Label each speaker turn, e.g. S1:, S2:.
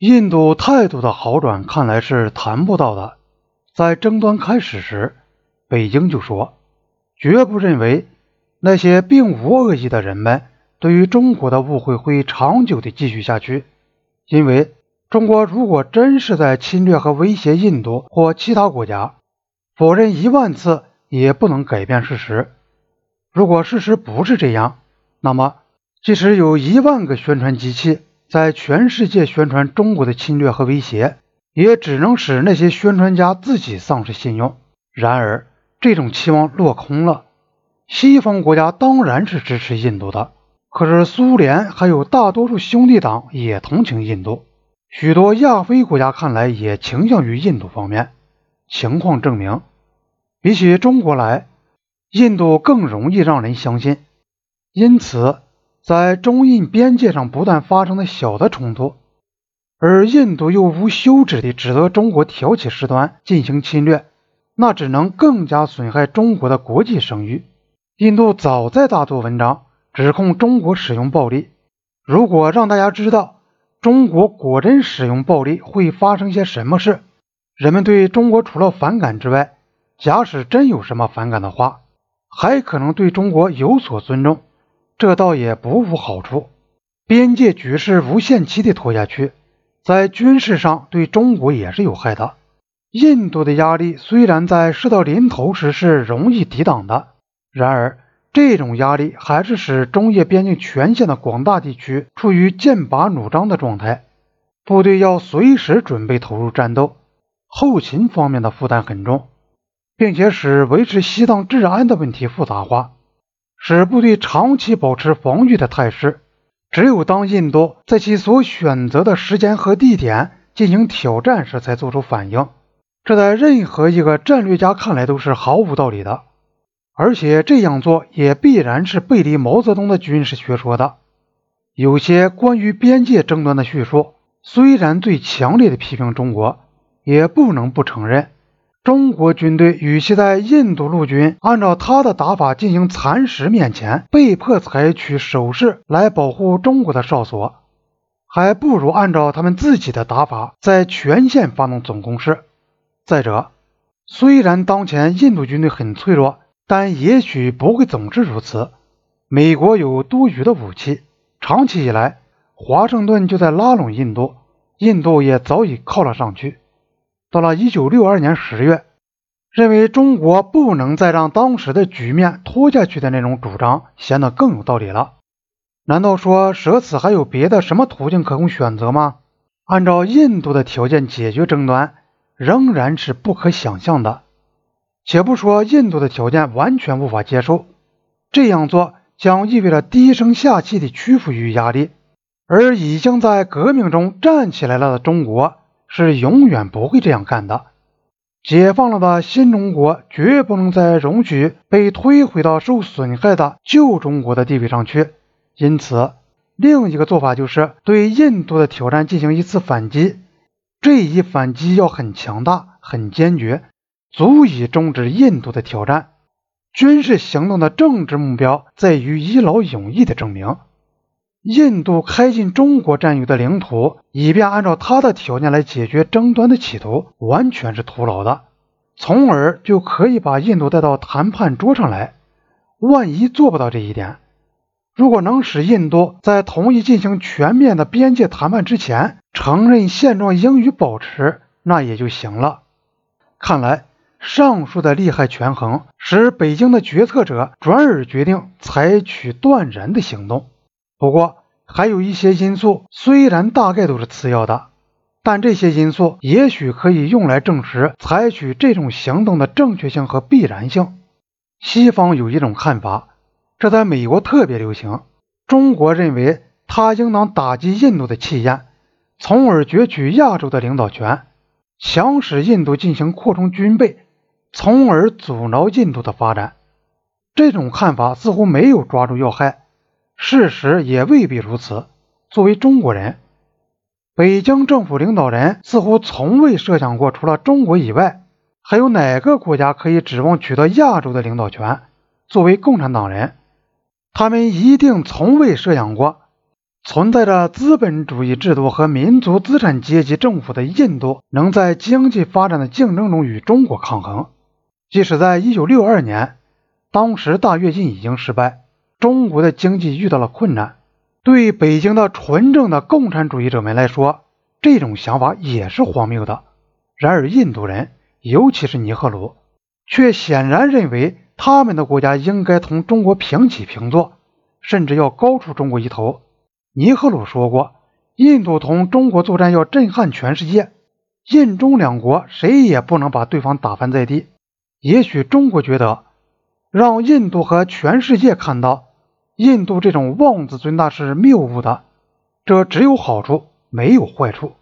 S1: 印度态度的好转看来是谈不到的。在争端开始时，北京就说，绝不认为那些并无恶意的人们对于中国的误会会长久的继续下去，因为中国如果真是在侵略和威胁印度或其他国家，否认一万次也不能改变事实。如果事实不是这样，那么即使有一万个宣传机器。在全世界宣传中国的侵略和威胁，也只能使那些宣传家自己丧失信用。然而，这种期望落空了。西方国家当然是支持印度的，可是苏联还有大多数兄弟党也同情印度，许多亚非国家看来也倾向于印度方面。情况证明，比起中国来，印度更容易让人相信。因此。在中印边界上不断发生的小的冲突，而印度又无休止地指责中国挑起事端进行侵略，那只能更加损害中国的国际声誉。印度早在大做文章，指控中国使用暴力。如果让大家知道中国果真使用暴力会发生些什么事，人们对中国除了反感之外，假使真有什么反感的话，还可能对中国有所尊重。这倒也不无好处。边界局势无限期的拖下去，在军事上对中国也是有害的。印度的压力虽然在事到临头时是容易抵挡的，然而这种压力还是使中越边境全线的广大地区处于剑拔弩张的状态，部队要随时准备投入战斗，后勤方面的负担很重，并且使维持西藏治安的问题复杂化。使部队长期保持防御的态势，只有当印度在其所选择的时间和地点进行挑战时才做出反应。这在任何一个战略家看来都是毫无道理的，而且这样做也必然是背离毛泽东的军事学说的。有些关于边界争端的叙述，虽然最强烈的批评中国，也不能不承认。中国军队与其在印度陆军按照他的打法进行蚕食面前，被迫采取守势来保护中国的哨所，还不如按照他们自己的打法在全线发动总攻势。再者，虽然当前印度军队很脆弱，但也许不会总是如此。美国有多余的武器，长期以来，华盛顿就在拉拢印度，印度也早已靠了上去。到了一九六二年十月，认为中国不能再让当时的局面拖下去的那种主张显得更有道理了。难道说舍此还有别的什么途径可供选择吗？按照印度的条件解决争端，仍然是不可想象的。且不说印度的条件完全无法接受，这样做将意味着低声下气的屈服于压力，而已经在革命中站起来了的中国。是永远不会这样干的。解放了的新中国绝不能再容许被推回到受损害的旧中国的地位上去。因此，另一个做法就是对印度的挑战进行一次反击。这一反击要很强大、很坚决，足以终止印度的挑战。军事行动的政治目标在于一劳永逸的证明。印度开进中国占有的领土，以便按照他的条件来解决争端的企图，完全是徒劳的。从而就可以把印度带到谈判桌上来。万一做不到这一点，如果能使印度在同意进行全面的边界谈判之前承认现状应予保持，那也就行了。看来，上述的利害权衡使北京的决策者转而决定采取断然的行动。不过，还有一些因素，虽然大概都是次要的，但这些因素也许可以用来证实采取这种行动的正确性和必然性。西方有一种看法，这在美国特别流行。中国认为，他应当打击印度的气焰，从而攫取亚洲的领导权，强使印度进行扩充军备，从而阻挠印度的发展。这种看法似乎没有抓住要害。事实也未必如此。作为中国人，北京政府领导人似乎从未设想过，除了中国以外，还有哪个国家可以指望取得亚洲的领导权。作为共产党人，他们一定从未设想过，存在着资本主义制度和民族资产阶级政府的印度，能在经济发展的竞争中与中国抗衡。即使在1962年，当时大跃进已经失败，中国的经济遇到了困难，对北京的纯正的共产主义者们来说，这种想法也是荒谬的。然而，印度人，尤其是尼赫鲁，却显然认为他们的国家应该同中国平起平坐，甚至要高出中国一头。尼赫鲁说过：“印度同中国作战要震撼全世界，印中两国谁也不能把对方打翻在地。”也许中国觉得，让印度和全世界看到印度这种妄自尊大是谬误的，这只有好处没有坏处。